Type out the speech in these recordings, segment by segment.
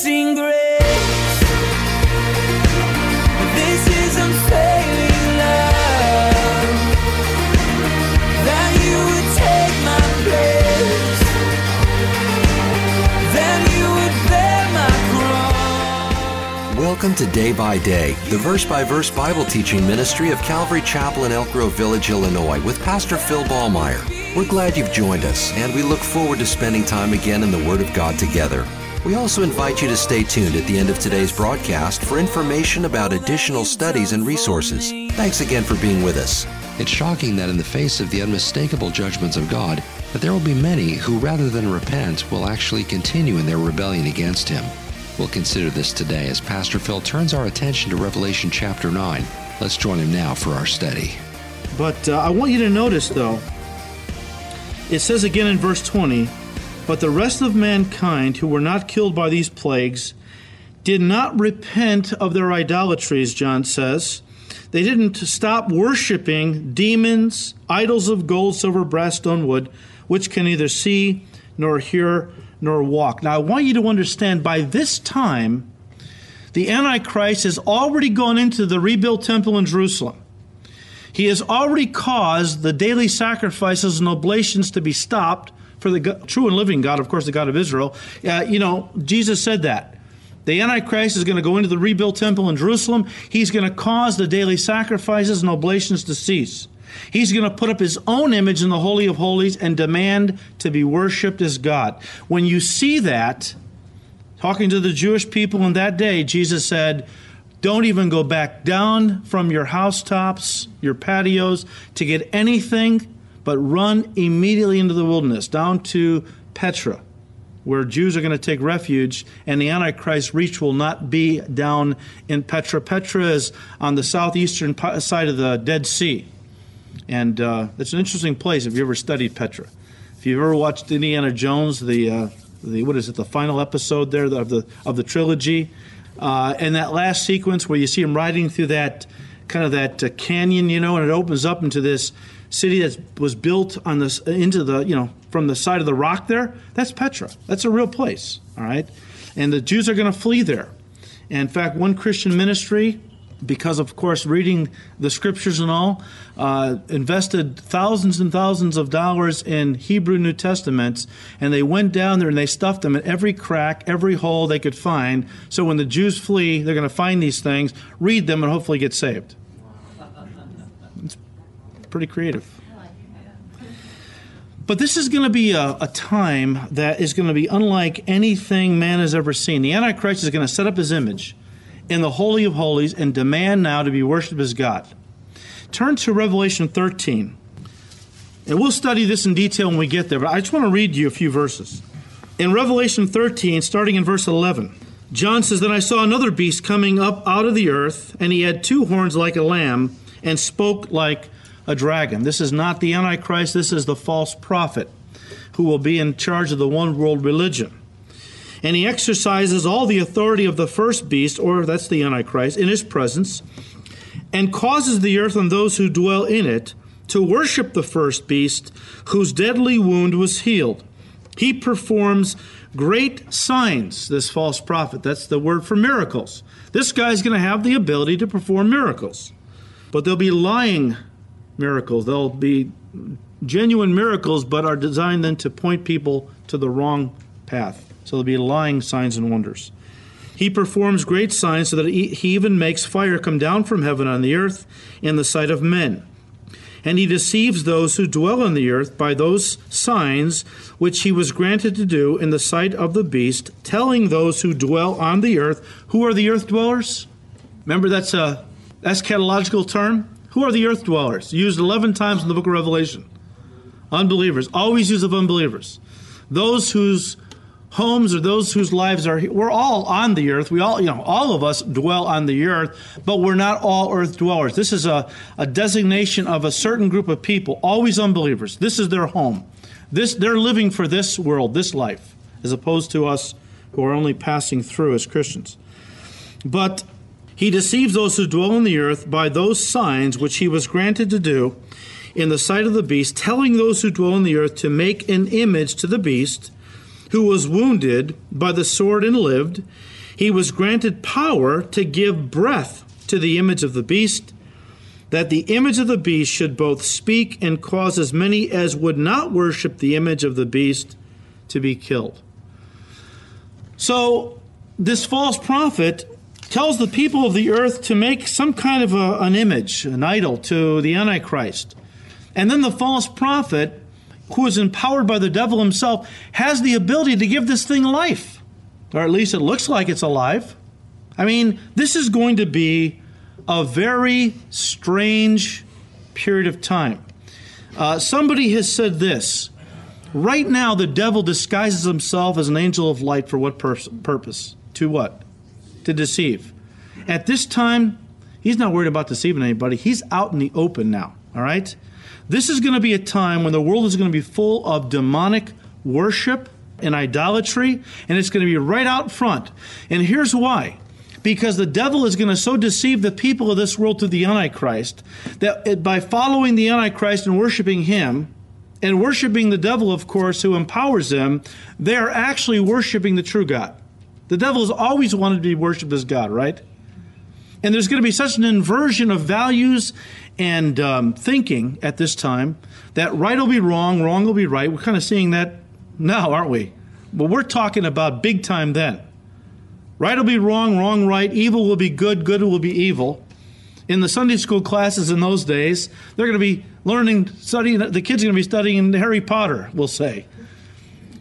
Amazing grace. This is unfailing love. That you would take my place. Then you would bear my cross. Welcome to Day by Day, the verse by verse Bible teaching ministry of Calvary Chapel in Elk Grove Village, Illinois, with Pastor Phil Ballmaier. We're glad you've joined us, and we look forward to spending time again in the Word of God together. We also invite you to stay tuned at the end of today's broadcast for information about additional studies and resources. Thanks again for being with us. It's shocking that in the face of the unmistakable judgments of God, that there will be many who, rather than repent, will actually continue in their rebellion against Him. We'll consider this today as Pastor Phil turns our attention to Revelation chapter 9. Let's join him now for our study. But uh, I want you to notice, though, it says again in verse 20, But the rest of mankind who were not killed by these plagues did not repent of their idolatries, John says. They didn't stop worshiping demons, idols of gold, silver, brass, stone, wood, which can neither see nor hear nor walk. Now, I want you to understand by this time, the Antichrist has already gone into the rebuilt temple in Jerusalem. He has already caused the daily sacrifices and oblations to be stopped for the go- true and living God, of course, the God of Israel. Uh, you know, Jesus said that. The Antichrist is going to go into the rebuilt temple in Jerusalem. He's going to cause the daily sacrifices and oblations to cease. He's going to put up his own image in the Holy of Holies and demand to be worshiped as God. When you see that, talking to the Jewish people in that day, Jesus said, Don't even go back down from your housetops, your patios, to get anything, but run immediately into the wilderness, down to Petra, where Jews are going to take refuge, and the Antichrist reach will not be down in Petra. Petra is on the southeastern side of the Dead Sea. And uh, it's an interesting place if you ever studied Petra. If you've ever watched Indiana Jones, the uh, the what is it, the final episode there of the of the trilogy, uh, and that last sequence where you see him riding through that kind of that uh, canyon, you know, and it opens up into this city that was built on this into the you know from the side of the rock there. That's Petra. That's a real place. All right, and the Jews are going to flee there. And in fact, one Christian ministry because of course reading the scriptures and all uh, invested thousands and thousands of dollars in hebrew new testaments and they went down there and they stuffed them in every crack every hole they could find so when the jews flee they're going to find these things read them and hopefully get saved pretty creative but this is going to be a, a, time that is going to be unlike anything man has ever seen. The Antichrist is going to set up his image in the Holy of Holies and demand now to be worshiped as God. Turn to Revelation 13. And we'll study this in detail when we get there, but I just want to read you a few verses. In Revelation 13, starting in verse 11, John says, Then I saw another beast coming up out of the earth, and he had two horns like a lamb, and spoke like a dragon. This is not the Antichrist, this is the false prophet who will be in charge of the one world religion and he exercises all the authority of the first beast, or that's the Antichrist, in his presence, and causes the earth and those who dwell in it to worship the first beast, whose deadly wound was healed. He performs great signs, this false prophet. That's the word for miracles. This guy's going to have the ability to perform miracles, but they'll be lying miracles. They'll be genuine miracles, but are designed then to point people to the wrong path. So they'll be lying signs and wonders. He performs great signs so that he even makes fire come down from heaven on the earth in the sight of men. And he deceives those who dwell on the earth by those signs which he was granted to do in the sight of the beast, telling those who dwell on the earth, who are the earth dwellers? Remember that's a eschatological term? Who are the earth dwellers? Used 11 times in the book of Revelation. Unbelievers, always use of unbelievers. Those whose homes or those whose lives are we're all on the earth we all you know all of us dwell on the earth but we're not all earth dwellers this is a, a designation of a certain group of people always unbelievers this is their home this they're living for this world this life as opposed to us who are only passing through as christians but he deceives those who dwell on the earth by those signs which he was granted to do in the sight of the beast telling those who dwell on the earth to make an image to the beast who was wounded by the sword and lived, he was granted power to give breath to the image of the beast, that the image of the beast should both speak and cause as many as would not worship the image of the beast to be killed. So, this false prophet tells the people of the earth to make some kind of a, an image, an idol to the Antichrist. And then the false prophet, who is empowered by the devil himself, has the ability to give this thing life. Or at least it looks like it's alive. I mean, this is going to be a very strange period of time. Uh, somebody has said this right now, the devil disguises himself as an angel of light for what pers- purpose? To what? To deceive. At this time, he's not worried about deceiving anybody. He's out in the open now, all right? This is going to be a time when the world is going to be full of demonic worship and idolatry, and it's going to be right out front. And here's why because the devil is going to so deceive the people of this world through the Antichrist that eh, by following the Antichrist and worshiping him, and worshiping the devil, of course, who empowers them, they are actually worshiping the true God. The devil has always wanted to be worshiped as God, right? And there's going to be such an inversion of values and um, thinking at this time that right will be wrong, wrong will be right. We're kind of seeing that now, aren't we? Well, we're talking about big time then. Right will be wrong, wrong right, evil will be good, good will be evil. In the Sunday school classes in those days, they're going to be learning, studying, the kids are going to be studying Harry Potter, we'll say.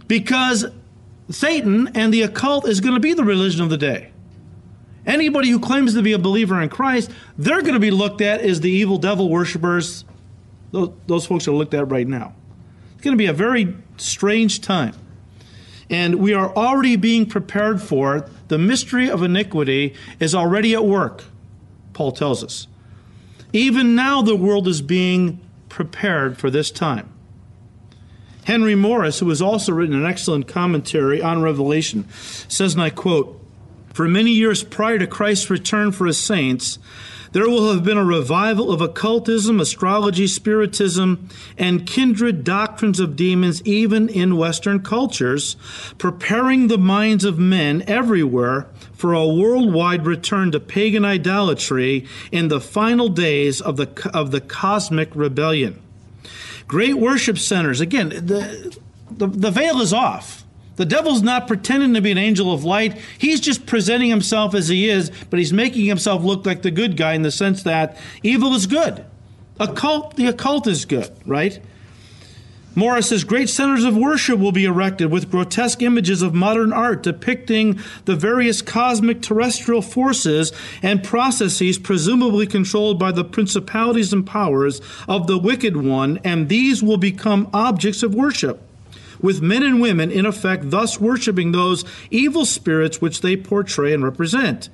Because Satan and the occult is going to be the religion of the day. Anybody who claims to be a believer in Christ, they're going to be looked at as the evil devil worshippers. Those, those folks are looked at right now. It's going to be a very strange time. And we are already being prepared for it. The mystery of iniquity is already at work, Paul tells us. Even now, the world is being prepared for this time. Henry Morris, who has also written an excellent commentary on Revelation, says, and I quote, For many years prior to Christ's return for his saints, there will have been a revival of occultism, astrology, spiritism, and kindred doctrines of demons, even in Western cultures, preparing the minds of men everywhere for a worldwide return to pagan idolatry in the final days of the, of the cosmic rebellion. Great worship centers, again, the, the, the veil is off. The devil's not pretending to be an angel of light. He's just presenting himself as he is, but he's making himself look like the good guy in the sense that evil is good. Occult, the occult is good, right? Morris says great centers of worship will be erected with grotesque images of modern art depicting the various cosmic terrestrial forces and processes presumably controlled by the principalities and powers of the wicked one, and these will become objects of worship with men and women, in effect, thus worshiping those evil spirits which they portray and represent.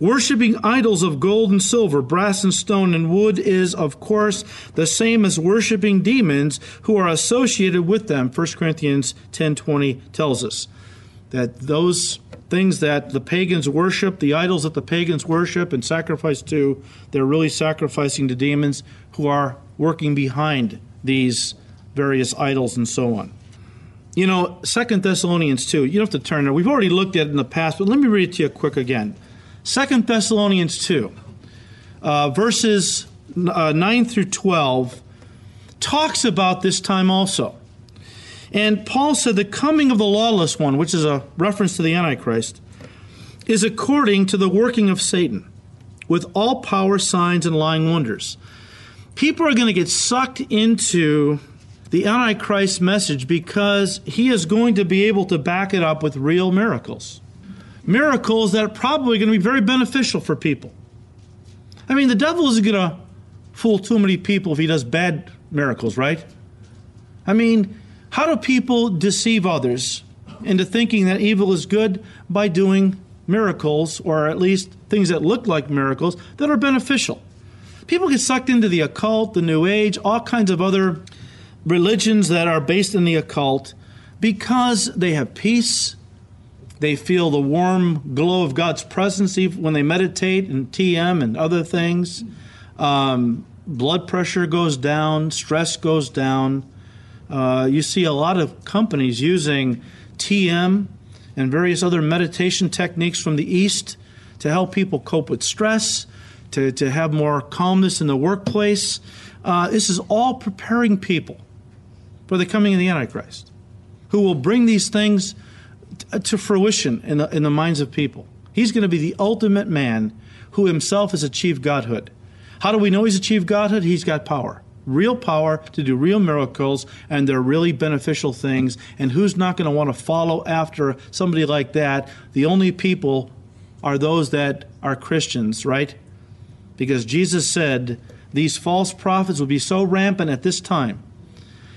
Worshipping idols of gold and silver, brass and stone and wood is, of course, the same as worshiping demons who are associated with them. 1 Corinthians 10:20 tells us that those things that the pagans worship, the idols that the pagans worship and sacrifice to, they're really sacrificing to demons who are working behind these various idols and so on. You know, Second Thessalonians 2, you don't have to turn there. We've already looked at it in the past, but let me read it to you quick again. Second Thessalonians 2, uh, verses uh, 9 through 12, talks about this time also. And Paul said, The coming of the lawless one, which is a reference to the Antichrist, is according to the working of Satan, with all power, signs, and lying wonders. People are going to get sucked into the Antichrist message because he is going to be able to back it up with real miracles. Miracles that are probably going to be very beneficial for people. I mean, the devil isn't going to fool too many people if he does bad miracles, right? I mean, how do people deceive others into thinking that evil is good by doing miracles, or at least things that look like miracles that are beneficial? People get sucked into the occult, the New Age, all kinds of other religions that are based in the occult because they have peace. They feel the warm glow of God's presence when they meditate and TM and other things. Um, blood pressure goes down, stress goes down. Uh, you see a lot of companies using TM and various other meditation techniques from the East to help people cope with stress, to, to have more calmness in the workplace. Uh, this is all preparing people for the coming of the Antichrist, who will bring these things to fruition in the, in the minds of people. He's going to be the ultimate man who himself has achieved godhood. How do we know he's achieved godhood? He's got power. Real power to do real miracles, and they're really beneficial things. And who's not going to want to follow after somebody like that? The only people are those that are Christians, right? Because Jesus said, These false prophets will be so rampant at this time.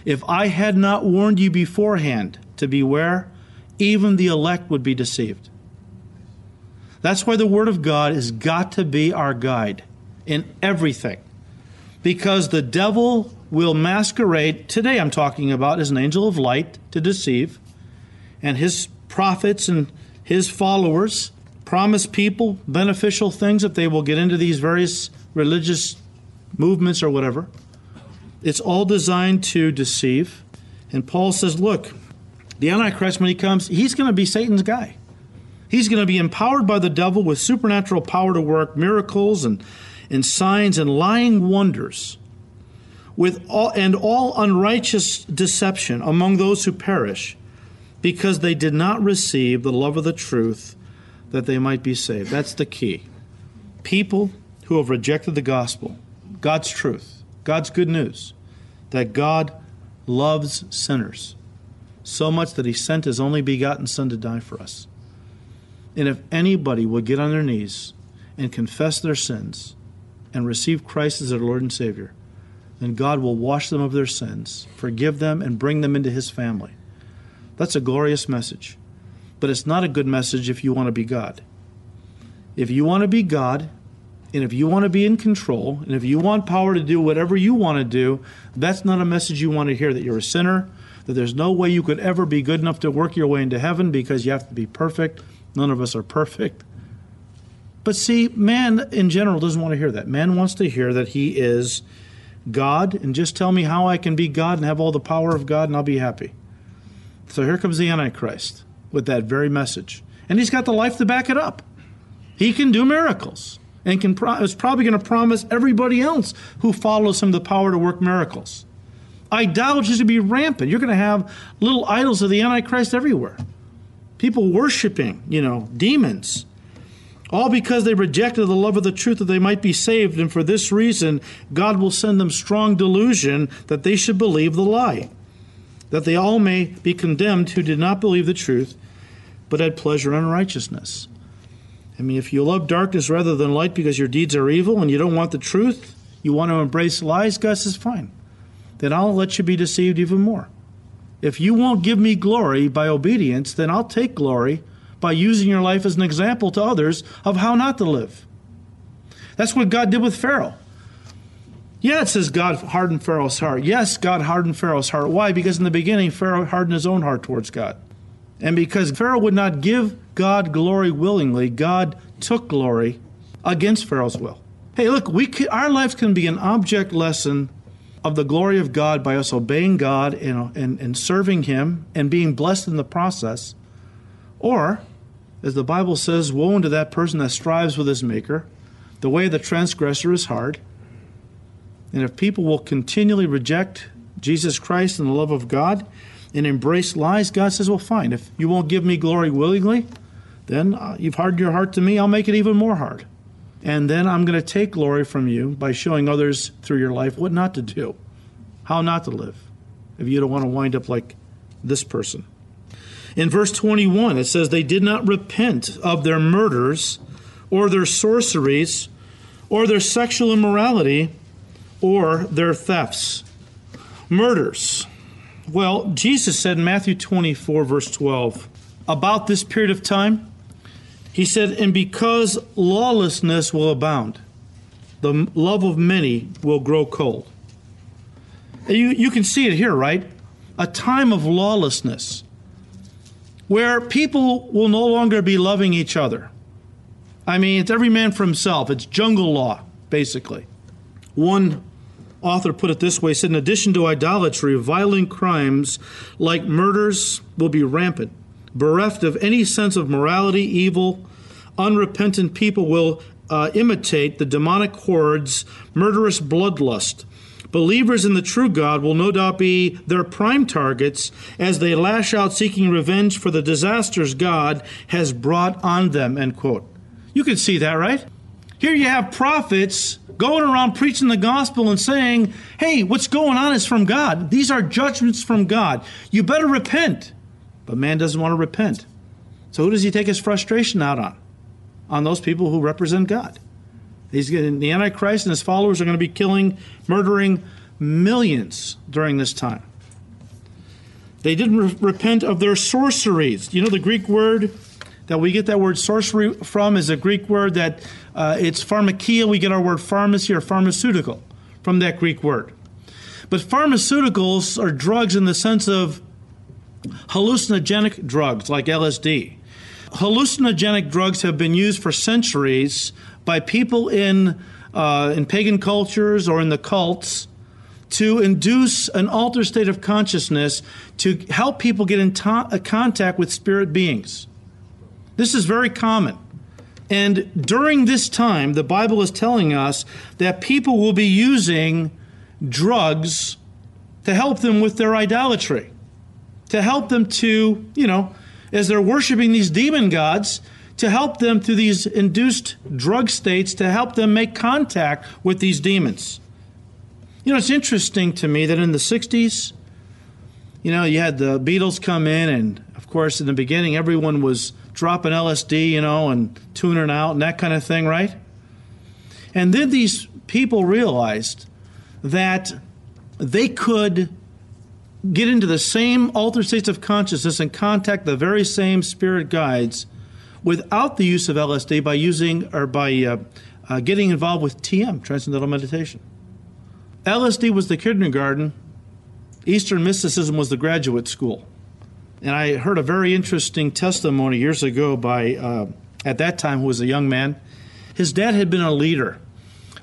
If I had not warned you beforehand to beware, even the elect would be deceived. That's why the Word of God has got to be our guide in everything. Because the devil will masquerade, today I'm talking about, as an angel of light to deceive, and his prophets and his followers promise people beneficial things if they will get into these various religious movements or whatever. It's all designed to deceive. And Paul says, look, the Antichrist, when he comes, he's going to be Satan's guy. He's going to be empowered by the devil with supernatural power to work miracles and, and signs and lying wonders, with all, and all unrighteous deception among those who perish, because they did not receive the love of the truth that they might be saved. That's the key. People who have rejected the gospel, God's truth, God's good news, that God loves sinners so much that he sent his only begotten Son to die for us. And if anybody will get on their knees and confess their sins and receive Christ as their Lord and Savior, then God will wash them of their sins, forgive them, and bring them into his family. That's a glorious message. But it's not a good message if you want to be God. If you want to be God, and if you want to be in control, and if you want power to do whatever you want to do, that's not a message you want to hear that you're a sinner, that there's no way you could ever be good enough to work your way into heaven because you have to be perfect. None of us are perfect. But see, man in general doesn't want to hear that. Man wants to hear that he is God, and just tell me how I can be God and have all the power of God, and I'll be happy. So here comes the Antichrist with that very message. And he's got the life to back it up. He can do miracles and can pro- is probably going to promise everybody else who follows him the power to work miracles. Idolatry is going to be rampant. You're going to have little idols of the Antichrist everywhere. People worshiping, you know, demons. All because they rejected the love of the truth that they might be saved, and for this reason, God will send them strong delusion that they should believe the lie, that they all may be condemned who did not believe the truth, but had pleasure in unrighteousness. I mean, if you love darkness rather than light because your deeds are evil and you don't want the truth, you want to embrace lies, Gus says, fine. Then I'll let you be deceived even more. If you won't give me glory by obedience, then I'll take glory by using your life as an example to others of how not to live. That's what God did with Pharaoh. Yeah, it says God hardened Pharaoh's heart. Yes, God hardened Pharaoh's heart. Why? Because in the beginning, Pharaoh hardened his own heart towards God. And because Pharaoh would not give God glory willingly, God took glory against Pharaoh's will. Hey, look, we can, our lives can be an object lesson of the glory of God by us obeying God and, and, and serving Him and being blessed in the process. Or, as the Bible says, woe unto that person that strives with his Maker. The way of the transgressor is hard. And if people will continually reject Jesus Christ and the love of God and embrace lies, God says, well, fine. If you won't give me glory willingly, then uh, you've hardened your heart to me. I'll make it even more hard. And then I'm going to take glory from you by showing others through your life what not to do, how not to live, if you don't want to wind up like this person. In verse 21, it says, They did not repent of their murders, or their sorceries, or their sexual immorality, or their thefts. Murders. Well, Jesus said in Matthew 24, verse 12, about this period of time, he said, And because lawlessness will abound, the love of many will grow cold. You, you can see it here, right? A time of lawlessness where people will no longer be loving each other. I mean, it's every man for himself. It's jungle law, basically. One author put it this way said, In addition to idolatry, violent crimes like murders will be rampant. bereft of any sense of morality, evil, unrepentant people will uh, imitate the demonic hordes, murderous bloodlust. Believers in the true God will no doubt be their prime targets as they lash out seeking revenge for the disasters God has brought on them. End quote. You can see that, right? Here you have prophets going around preaching the gospel and saying, hey, what's going on is from God. These are judgments from God. You better repent. But man doesn't want to repent. So who does he take his frustration out on? On those people who represent God. He's getting, the Antichrist and his followers are going to be killing, murdering millions during this time. They didn't re- repent of their sorceries. You know the Greek word that we get that word sorcery from is a Greek word that uh, it's pharmakia. We get our word pharmacy or pharmaceutical from that Greek word. But pharmaceuticals are drugs in the sense of hallucinogenic drugs like LSD. Hallucinogenic drugs have been used for centuries by people in, uh, in pagan cultures or in the cults to induce an altered state of consciousness to help people get in to- contact with spirit beings. This is very common. And during this time, the Bible is telling us that people will be using drugs to help them with their idolatry, to help them to, you know, as they're worshiping these demon gods, to help them through these induced drug states to help them make contact with these demons. You know, it's interesting to me that in the 60s, you know, you had the Beatles come in, and of course, in the beginning, everyone was dropping LSD, you know, and tuning out and that kind of thing, right? And then these people realized that they could get into the same altered states of consciousness and contact the very same spirit guides without the use of LSD by using or by uh, uh, getting involved with TM, Transcendental Meditation. LSD was the kindergarten, Eastern mysticism was the graduate school. And I heard a very interesting testimony years ago by, uh, at that time, who was a young man. His dad had been a leader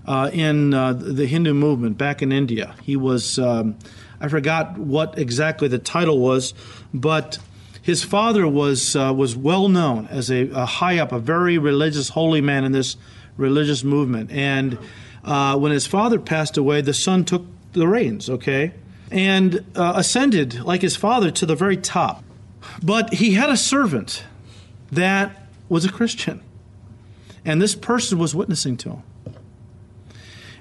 uh, in uh, the Hindu movement back in India. He was, um, I forgot what exactly the title was, but his father was uh, was well known as a, a, high up, a very religious, holy man in this religious movement. And uh, when his father passed away, the son took the reins. Okay, and uh, ascended like his father to the very top. But he had a servant that was a Christian, and this person was witnessing to him.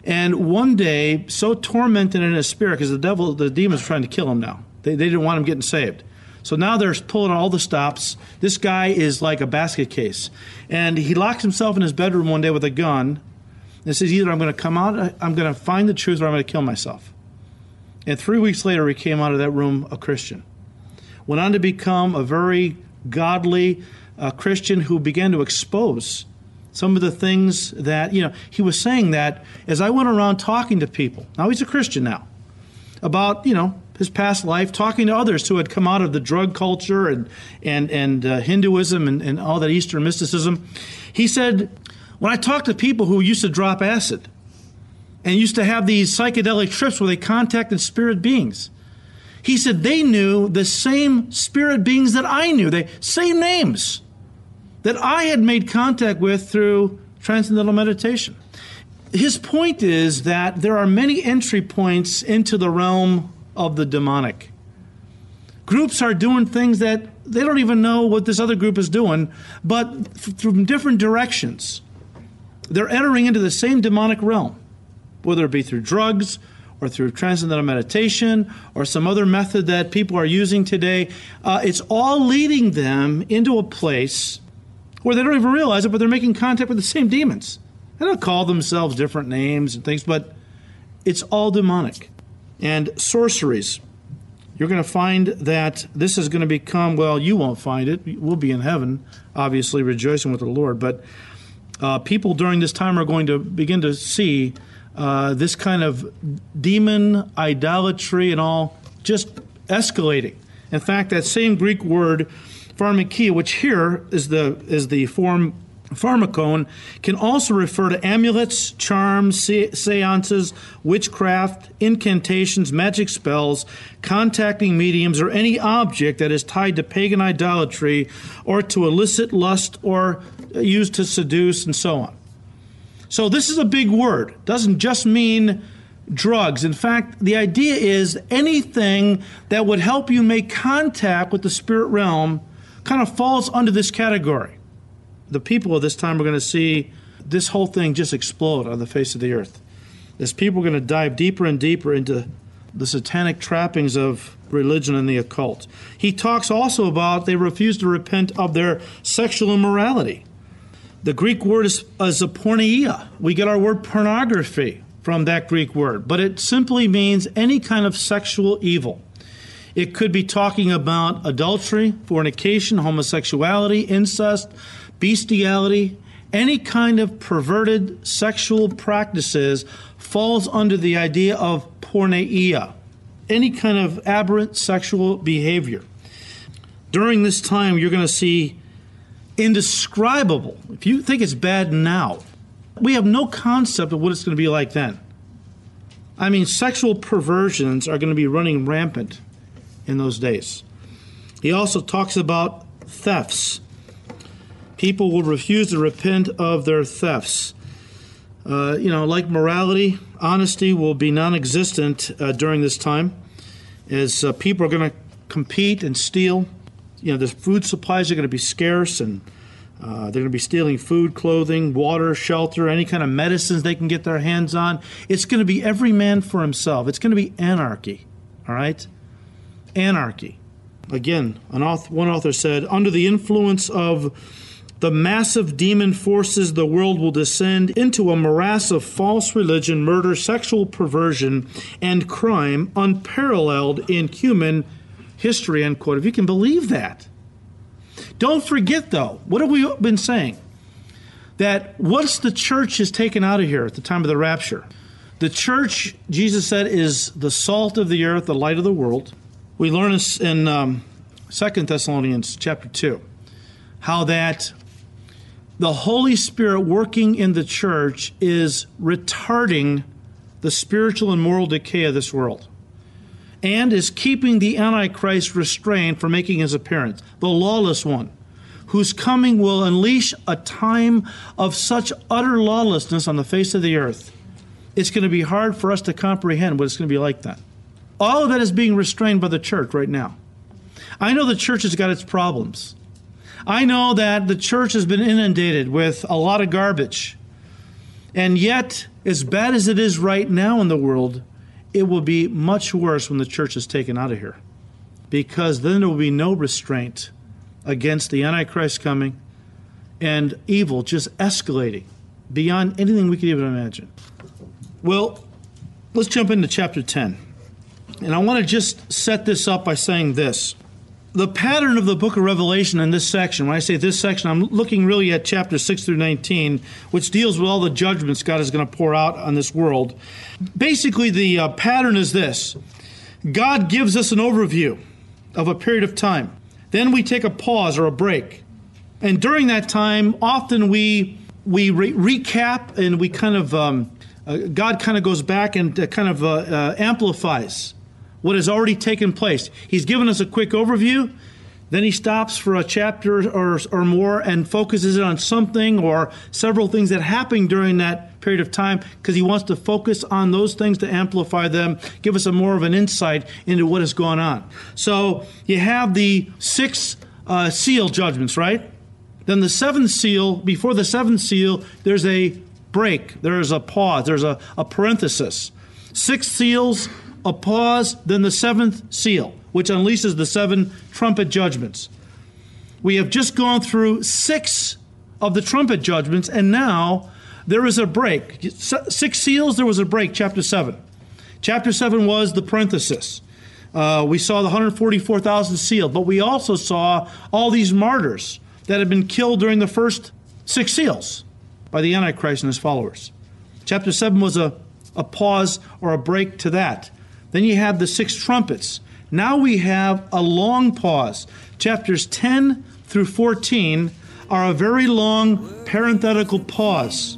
And one day, so tormented in his spirit, because the devil, the demons trying to kill him now. They, they didn't want him getting saved. So now they're pulling all the stops. This guy is like a basket case. And he locks himself in his bedroom one day with a gun and says, Either I'm going to come out, I'm going to find the truth, or I'm going to kill myself. And three weeks later, he came out of that room a Christian. Went on to become a very godly uh, Christian who began to expose some of the things that, you know, he was saying that as I went around talking to people, now he's a Christian now, about, you know, his past life, talking to others who had come out of the drug culture and, and, and uh, Hinduism and, and all that Eastern mysticism. He said, when I talk to people who used to drop acid and used to have these psychedelic trips where they contacted spirit beings, he said they knew the same spirit beings that I knew, the same names that I had made contact with through transcendental meditation. His point is that there are many entry points into the realm of the demonic. Groups are doing things that they don't even know what this other group is doing, but from different directions. They're entering into the same demonic realm, whether it be through drugs or through transcendental meditation or some other method that people are using today. Uh, it's all leading them into a place where they don't even realize it, but they're making contact with the same demons. They don't call themselves different names and things, but it's all demonic. And sorceries. You're going to find that this is going to become, well, you won't find it. We'll be in heaven, obviously, rejoicing with the Lord. But uh, people during this time are going to begin to see uh, this kind of demon idolatry and all just escalating. In fact, that same Greek word pharmakia, which here is the is the form Pharmakon can also refer to amulets, charms, seances, witchcraft, incantations, magic spells, contacting mediums, or any object that is tied to pagan idolatry or to illicit lust or used to seduce and so on. So this is a big word. Doesn't just mean drugs. In fact, the idea is anything that would help you make contact with the spirit realm kind of falls under this category the people of this time are going to see this whole thing just explode on the face of the earth. As people are going to dive deeper and deeper into the satanic trappings of religion and the occult. He talks also about they refuse to repent of their sexual immorality. The Greek word is, uh, is a porneia. We get our word pornography from that Greek word, but it simply means any kind of sexual evil. It could be talking about adultery, fornication, homosexuality, incest, bestiality, any kind of perverted sexual practices falls under the idea of porneia, any kind of aberrant sexual behavior. During this time, you're going to see indescribable. If you think it's bad now, we have no concept of what it's going to be like then. I mean, sexual perversions are going to be running rampant in those days. He also talks about thefts people will refuse to repent of their thefts. Uh, you know, like morality, honesty will be non existent uh, during this time as uh, people are going to compete and steal. You know, the food supplies are going to be scarce and uh, they're going to be stealing food, clothing, water, shelter, any kind of medicines they can get their hands on. It's going to be every man for himself. It's going to be anarchy, all right? Anarchy. Again, an author, one author said, under the influence of the massive demon forces the world will descend into a morass of false religion, murder, sexual perversion, and crime unparalleled in human history, end quote. If you can believe that. Don't forget, though, what have we been saying? That once the church is taken out of here at the time of the rapture, the church, Jesus said, is the salt of the earth, the light of the world. We learn in um, 2 Thessalonians chapter 2, how that the Holy Spirit working in the church is retarding the spiritual and moral decay of this world and is keeping the Antichrist restrained from making his appearance, the lawless one, whose coming will unleash a time of such utter lawlessness on the face of the earth. It's going to be hard for us to comprehend what it's going to be like then. All of that is being restrained by the church right now. I know the church has got its problems. I know that the church has been inundated with a lot of garbage. And yet, as bad as it is right now in the world, it will be much worse when the church is taken out of here. Because then there will be no restraint against the Antichrist coming and evil just escalating beyond anything we could even imagine. Well, let's jump into chapter 10. And I want to just set this up by saying this the pattern of the book of Revelation in this section, when I say this section, I'm looking really at chapter 6 through 19, which deals with all the judgments God is going to pour out on this world. Basically, the uh, pattern is this God gives us an overview of a period of time. Then we take a pause or a break. And during that time, often we, we re- recap and we kind of, um, uh, God kind of goes back and uh, kind of uh, uh, amplifies what has already taken place. He's given us a quick overview. Then he stops for a chapter or, or more and focuses it on something or several things that happened during that period of time because he wants to focus on those things to amplify them, give us a more of an insight into what has gone on. So you have the six uh, seal judgments, right? Then the seventh seal, before the seventh seal, there's a break, there's a pause, there's a, a parenthesis. Six seals, a pause, then the seventh seal, which unleashes the seven trumpet judgments. We have just gone through six of the trumpet judgments, and now there is a break. Six seals, there was a break, chapter 7. Chapter 7 was the parenthesis. Uh, we saw the 144,000 sealed, but we also saw all these martyrs that had been killed during the first six seals by the Antichrist and his followers. Chapter 7 was a, a pause or a break to that. Then you have the six trumpets. Now we have a long pause. Chapters 10 through 14 are a very long parenthetical pause.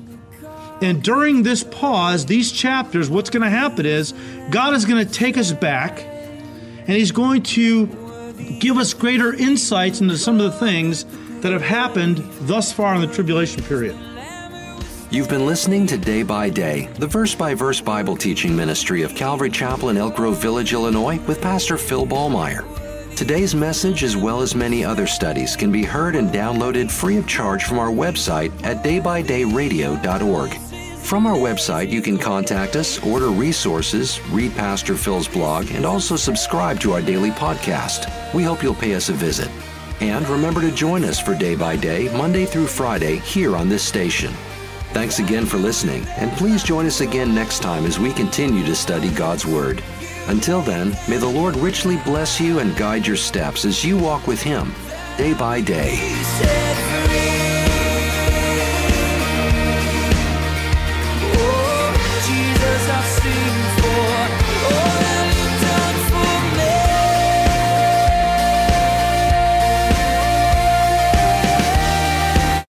And during this pause, these chapters, what's going to happen is God is going to take us back and He's going to give us greater insights into some of the things that have happened thus far in the tribulation period. You've been listening to Day by Day, the verse by verse Bible teaching ministry of Calvary Chapel in Elk Grove Village, Illinois, with Pastor Phil Ballmaier. Today's message, as well as many other studies, can be heard and downloaded free of charge from our website at daybydayradio.org. From our website, you can contact us, order resources, read Pastor Phil's blog, and also subscribe to our daily podcast. We hope you'll pay us a visit. And remember to join us for Day by Day, Monday through Friday, here on this station. Thanks again for listening, and please join us again next time as we continue to study God's Word. Until then, may the Lord richly bless you and guide your steps as you walk with Him day by day.